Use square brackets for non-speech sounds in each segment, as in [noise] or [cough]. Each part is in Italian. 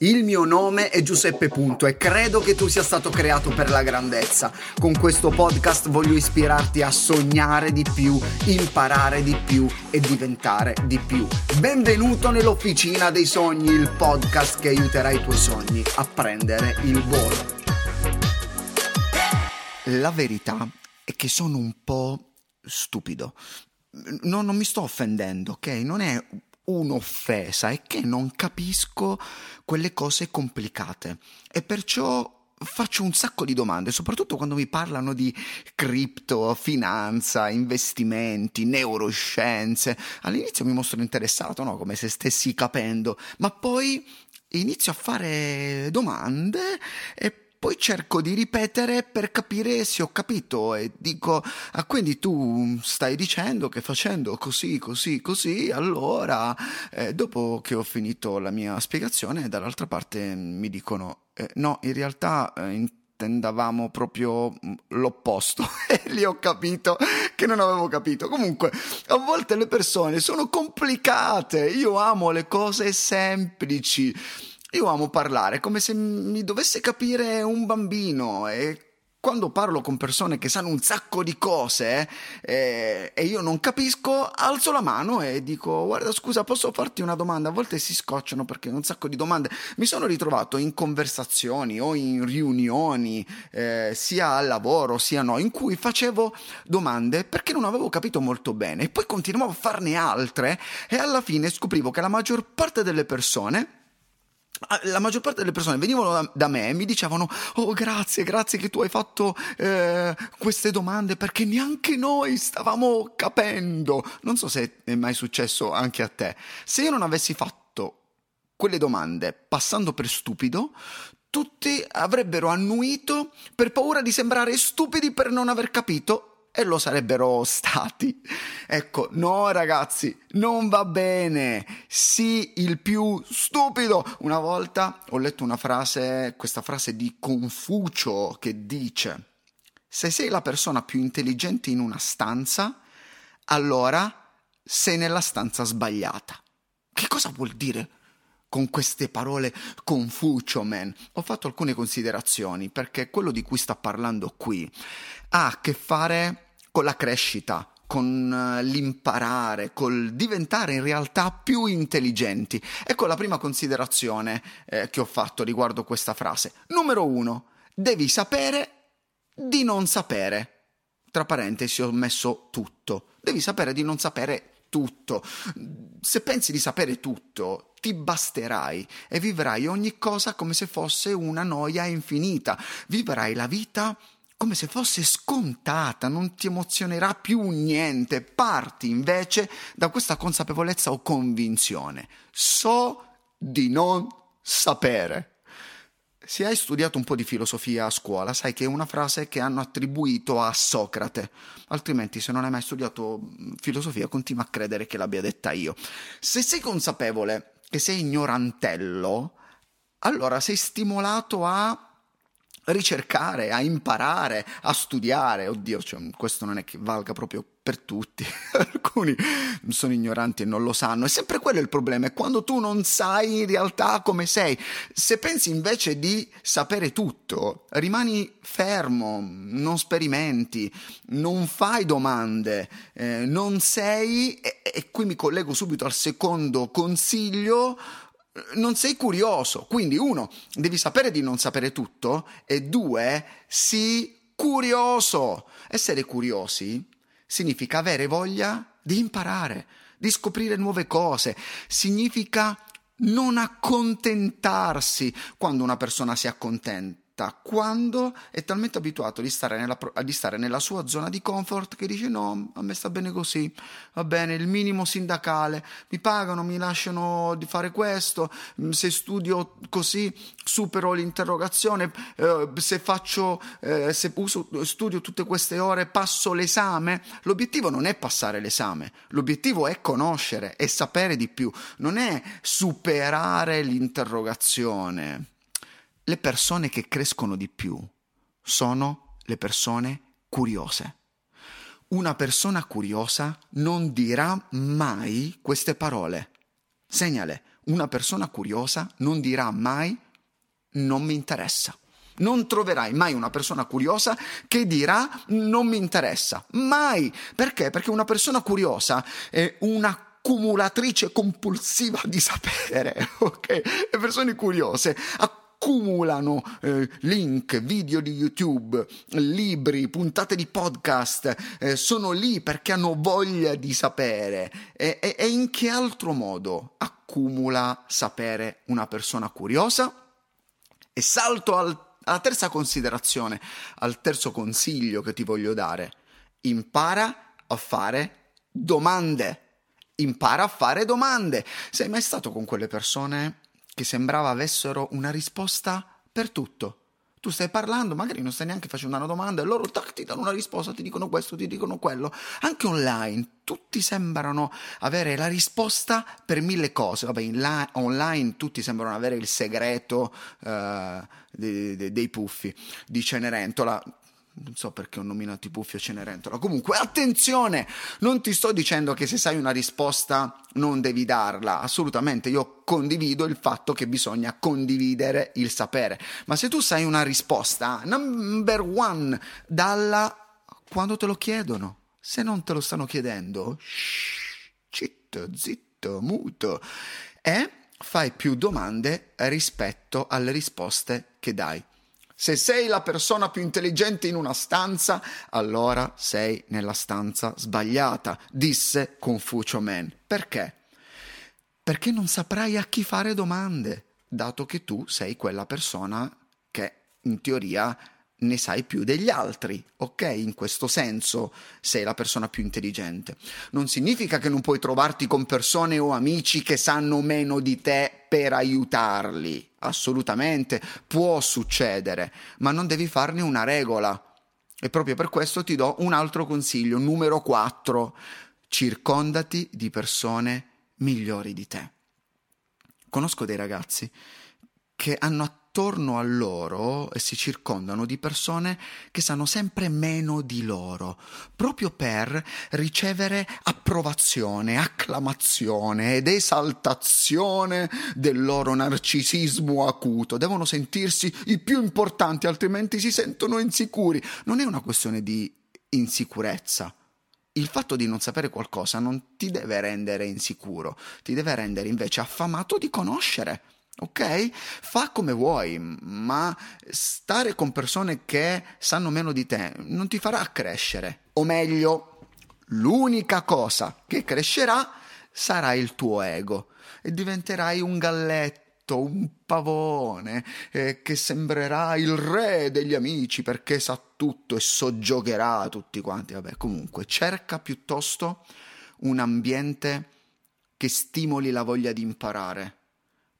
Il mio nome è Giuseppe Punto e credo che tu sia stato creato per la grandezza. Con questo podcast voglio ispirarti a sognare di più, imparare di più e diventare di più. Benvenuto nell'Officina dei Sogni, il podcast che aiuterà i tuoi sogni a prendere il volo. La verità è che sono un po' stupido. No, non mi sto offendendo, ok? Non è un'offesa, è che non capisco quelle cose complicate e perciò faccio un sacco di domande, soprattutto quando mi parlano di cripto, finanza, investimenti, neuroscienze. All'inizio mi mostro interessato, no? come se stessi capendo, ma poi inizio a fare domande e poi cerco di ripetere per capire se ho capito e dico, ah quindi tu stai dicendo che facendo così, così, così, allora eh, dopo che ho finito la mia spiegazione dall'altra parte mi dicono, eh, no, in realtà eh, intendavamo proprio mm, l'opposto [laughs] e lì ho capito che non avevo capito. Comunque, a volte le persone sono complicate, io amo le cose semplici. Io amo parlare come se mi dovesse capire un bambino e quando parlo con persone che sanno un sacco di cose eh, e io non capisco, alzo la mano e dico guarda scusa posso farti una domanda? A volte si scocciano perché un sacco di domande. Mi sono ritrovato in conversazioni o in riunioni, eh, sia al lavoro sia no, in cui facevo domande perché non avevo capito molto bene e poi continuavo a farne altre e alla fine scoprivo che la maggior parte delle persone la maggior parte delle persone venivano da, da, me e mi dicevano oh grazie grazie che tu hai fatto eh, queste domande perché neanche noi stavamo capendo. Non so se è mai successo anche a te. Se io non avessi fatto quelle domande passando per stupido tutti avrebbero annuito per paura di sembrare stupidi per non aver capito e lo sarebbero stati. Ecco, no ragazzi, non va bene. Sii il più stupido. Una volta ho letto una frase, questa frase di Confucio che dice: Se sei la persona più intelligente in una stanza, allora sei nella stanza sbagliata. Che cosa vuol dire? con queste parole Confucio, man. Ho fatto alcune considerazioni perché quello di cui sta parlando qui ha a che fare con la crescita, con eh, l'imparare, col diventare in realtà più intelligenti. Ecco la prima considerazione eh, che ho fatto riguardo questa frase. Numero uno, devi sapere di non sapere. Tra parentesi ho messo tutto. Devi sapere di non sapere tutto. Se pensi di sapere tutto, ti basterai e vivrai ogni cosa come se fosse una noia infinita. Vivrai la vita come se fosse scontata, non ti emozionerà più niente. Parti invece da questa consapevolezza o convinzione. So di non sapere. Se hai studiato un po' di filosofia a scuola, sai che è una frase che hanno attribuito a Socrate, altrimenti se non hai mai studiato mm, filosofia continua a credere che l'abbia detta io. Se sei consapevole che sei ignorantello, allora sei stimolato a ricercare, a imparare, a studiare. Oddio, cioè, questo non è che valga proprio per tutti. [laughs] Alcuni sono ignoranti e non lo sanno. È sempre quello il problema, è quando tu non sai in realtà come sei. Se pensi invece di sapere tutto, rimani fermo, non sperimenti, non fai domande, eh, non sei, e, e qui mi collego subito al secondo consiglio, non sei curioso. Quindi, uno, devi sapere di non sapere tutto, e due, sii curioso. Essere curiosi significa avere voglia di imparare, di scoprire nuove cose, significa non accontentarsi quando una persona si accontenta quando è talmente abituato di stare, nella, di stare, nella, sua zona di comfort che dice no, a me sta bene così, va bene, il minimo sindacale, mi pagano, mi lasciano di fare questo, mm, se studio così supero l'interrogazione, eh, se faccio, eh, se uso, studio tutte queste ore passo l'esame. L'obiettivo non è passare l'esame, l'obiettivo è conoscere e sapere di più, non è superare l'interrogazione le persone che crescono di più sono le persone curiose. Una persona curiosa non dirà mai queste parole. Segnale, una persona curiosa non dirà mai non mi interessa. Non troverai mai una persona curiosa che dirà non mi interessa. Mai. Perché? Perché una persona curiosa è una accumulatrice compulsiva di sapere, [laughs] ok? Le persone curiose accumulano eh, link, video di YouTube, libri, puntate di podcast, eh, sono lì perché hanno voglia di sapere. E, e, e in che altro modo accumula sapere una persona curiosa? E salto al, alla terza considerazione, al terzo consiglio che ti voglio dare. Impara a fare domande. Impara a fare domande. Sei mai stato con quelle persone che sembrava avessero una risposta per tutto? tu stai parlando, magari non stai neanche facendo una domanda e loro tac, ti danno una risposta, ti dicono questo, ti dicono quello. Anche online, tutti sembrano avere la risposta per mille cose. Vabbè, la- online tutti sembrano avere il segreto uh, dei, dei, dei puffi di Cenerentola non so perché ho nominato i Puffi o Cenerentola. Comunque, attenzione! Non ti sto dicendo che se sai una risposta non devi darla. Assolutamente, io condivido il fatto che bisogna condividere il sapere. Ma se tu sai una risposta, number one, dalla quando te lo chiedono. Se non te lo stanno chiedendo, shh, zitto, zitto, muto. E fai più domande rispetto alle risposte che dai. Se sei la persona più intelligente in una stanza, allora sei nella stanza sbagliata, disse Confucio Men. Perché? Perché non saprai a chi fare domande, dato che tu sei quella persona che in teoria ne sai più degli altri, ok? In questo senso sei la persona più intelligente. Non significa che non puoi trovarti con persone o amici che sanno meno di te per aiutarli, assolutamente, può succedere, ma non devi farne una regola. E proprio per questo ti do un altro consiglio, numero 4, circondati di persone migliori di te. Conosco dei ragazzi che hanno attorno a loro si circondano di persone che sanno sempre meno di loro, proprio per ricevere approvazione, acclamazione ed esaltazione del loro narcisismo acuto. Devono sentirsi i più importanti, altrimenti si sentono insicuri. Non è una questione di insicurezza. Il fatto di non sapere qualcosa non ti deve rendere insicuro, ti deve rendere invece affamato di conoscere ok? Fa come vuoi, ma stare con persone che sanno meno di te non ti farà crescere. O meglio, l'unica cosa che crescerà sarà il tuo ego e diventerai un galletto, un pavone eh, che sembrerà il re degli amici perché sa tutto e soggiogherà tutti quanti. Vabbè, comunque, cerca piuttosto un ambiente che stimoli la voglia di imparare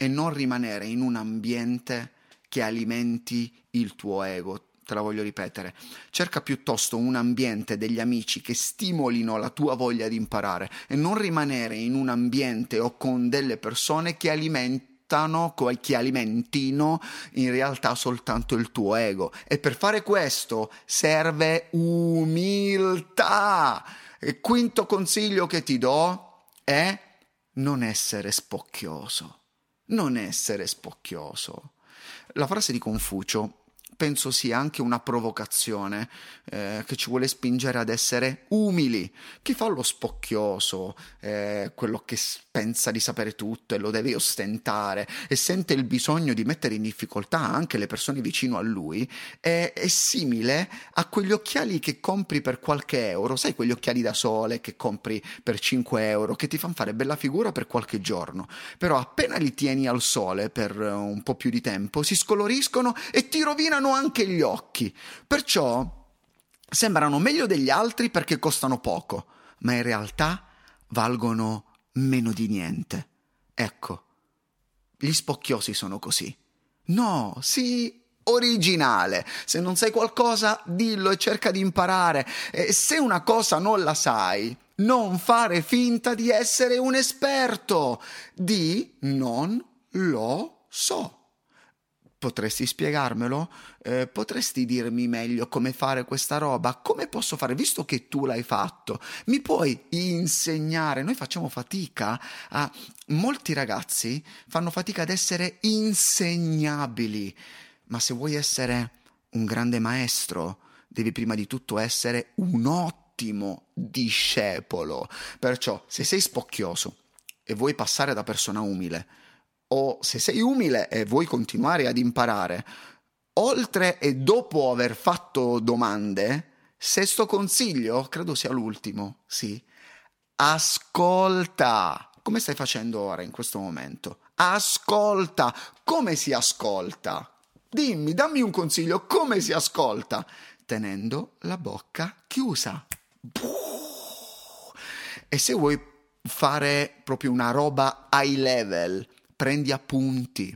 e non rimanere in un ambiente che alimenti il tuo ego. Te la voglio ripetere. Cerca piuttosto un ambiente degli amici che stimolino la tua voglia di imparare e non rimanere in un ambiente o con delle persone che alimentano che alimentino in realtà soltanto il tuo ego. E per fare questo serve umiltà. E quinto consiglio che ti do è non essere spocchioso non essere spocchioso. La frase di Confucio penso sia anche una provocazione eh, che ci vuole spingere ad essere umili. Chi fa lo spocchioso, eh, quello che pensa di sapere tutto e lo deve ostentare e sente il bisogno di mettere in difficoltà anche le persone vicino a lui, è, è simile a quegli occhiali che compri per qualche euro, sai quegli occhiali da sole che compri per 5 euro, che ti fanno fare bella figura per qualche giorno, però appena li tieni al sole per un po' più di tempo si scoloriscono e ti rovinano hanno anche gli occhi. Perciò sembrano meglio degli altri perché costano poco, ma in realtà valgono meno di niente. Ecco, gli spocchiosi sono così. No, sì, originale. Se non sai qualcosa, dillo e cerca di imparare. E se una cosa non la sai, non fare finta di essere un esperto. Di non lo so Potresti spiegarmelo? Eh, potresti dirmi meglio come fare questa roba? Come posso fare? Visto che tu l'hai fatto, mi puoi insegnare? Noi facciamo fatica a... Molti ragazzi fanno fatica ad essere insegnabili, ma se vuoi essere un grande maestro, devi prima di tutto essere un ottimo discepolo. Perciò, se sei spocchioso e vuoi passare da persona umile, o se sei umile e vuoi continuare ad imparare, oltre e dopo aver fatto domande, sesto consiglio, credo sia l'ultimo, sì, ascolta. Come stai facendo ora in questo momento? Ascolta. Come si ascolta? Dimmi, dammi un consiglio, come si ascolta? Tenendo la bocca chiusa. E se vuoi fare proprio una roba high level, prendi appunti.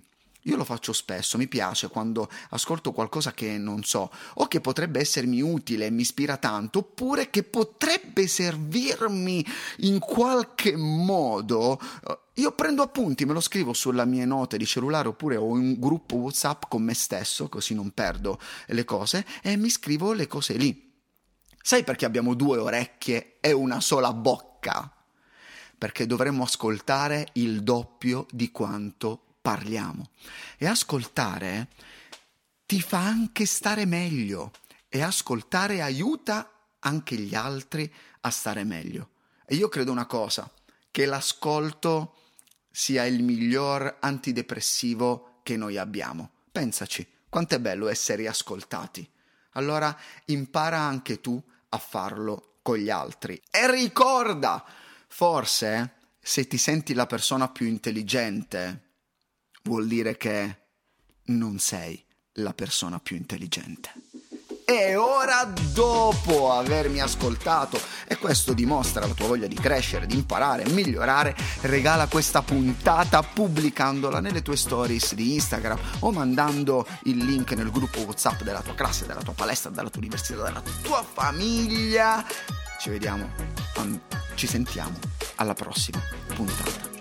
Io lo faccio spesso, mi piace quando ascolto qualcosa che non so, o che potrebbe essermi utile, mi ispira tanto, oppure che potrebbe servirmi in qualche modo. Io prendo appunti, me lo scrivo sulla mie note di cellulare oppure ho un gruppo WhatsApp con me stesso, così non perdo le cose, e mi scrivo le cose lì. Sai perché abbiamo due orecchie e una sola bocca? Perché dovremmo ascoltare il doppio di quanto parliamo. E ascoltare ti fa anche stare meglio e ascoltare aiuta anche gli altri a stare meglio. E io credo una cosa, che l'ascolto sia il miglior antidepressivo che noi abbiamo. Pensaci, quanto è bello essere ascoltati. Allora impara anche tu a farlo con gli altri. E ricorda, Forse, se ti senti la persona più intelligente, vuol dire che non sei la persona più intelligente. E ora, dopo avermi ascoltato, e questo dimostra la tua voglia di crescere, di imparare, migliorare, regala questa puntata pubblicandola nelle tue stories di Instagram o mandando il link nel gruppo WhatsApp della tua classe, della tua palestra, della tua università, della tua famiglia. Ci vediamo ci sentiamo alla prossima puntata.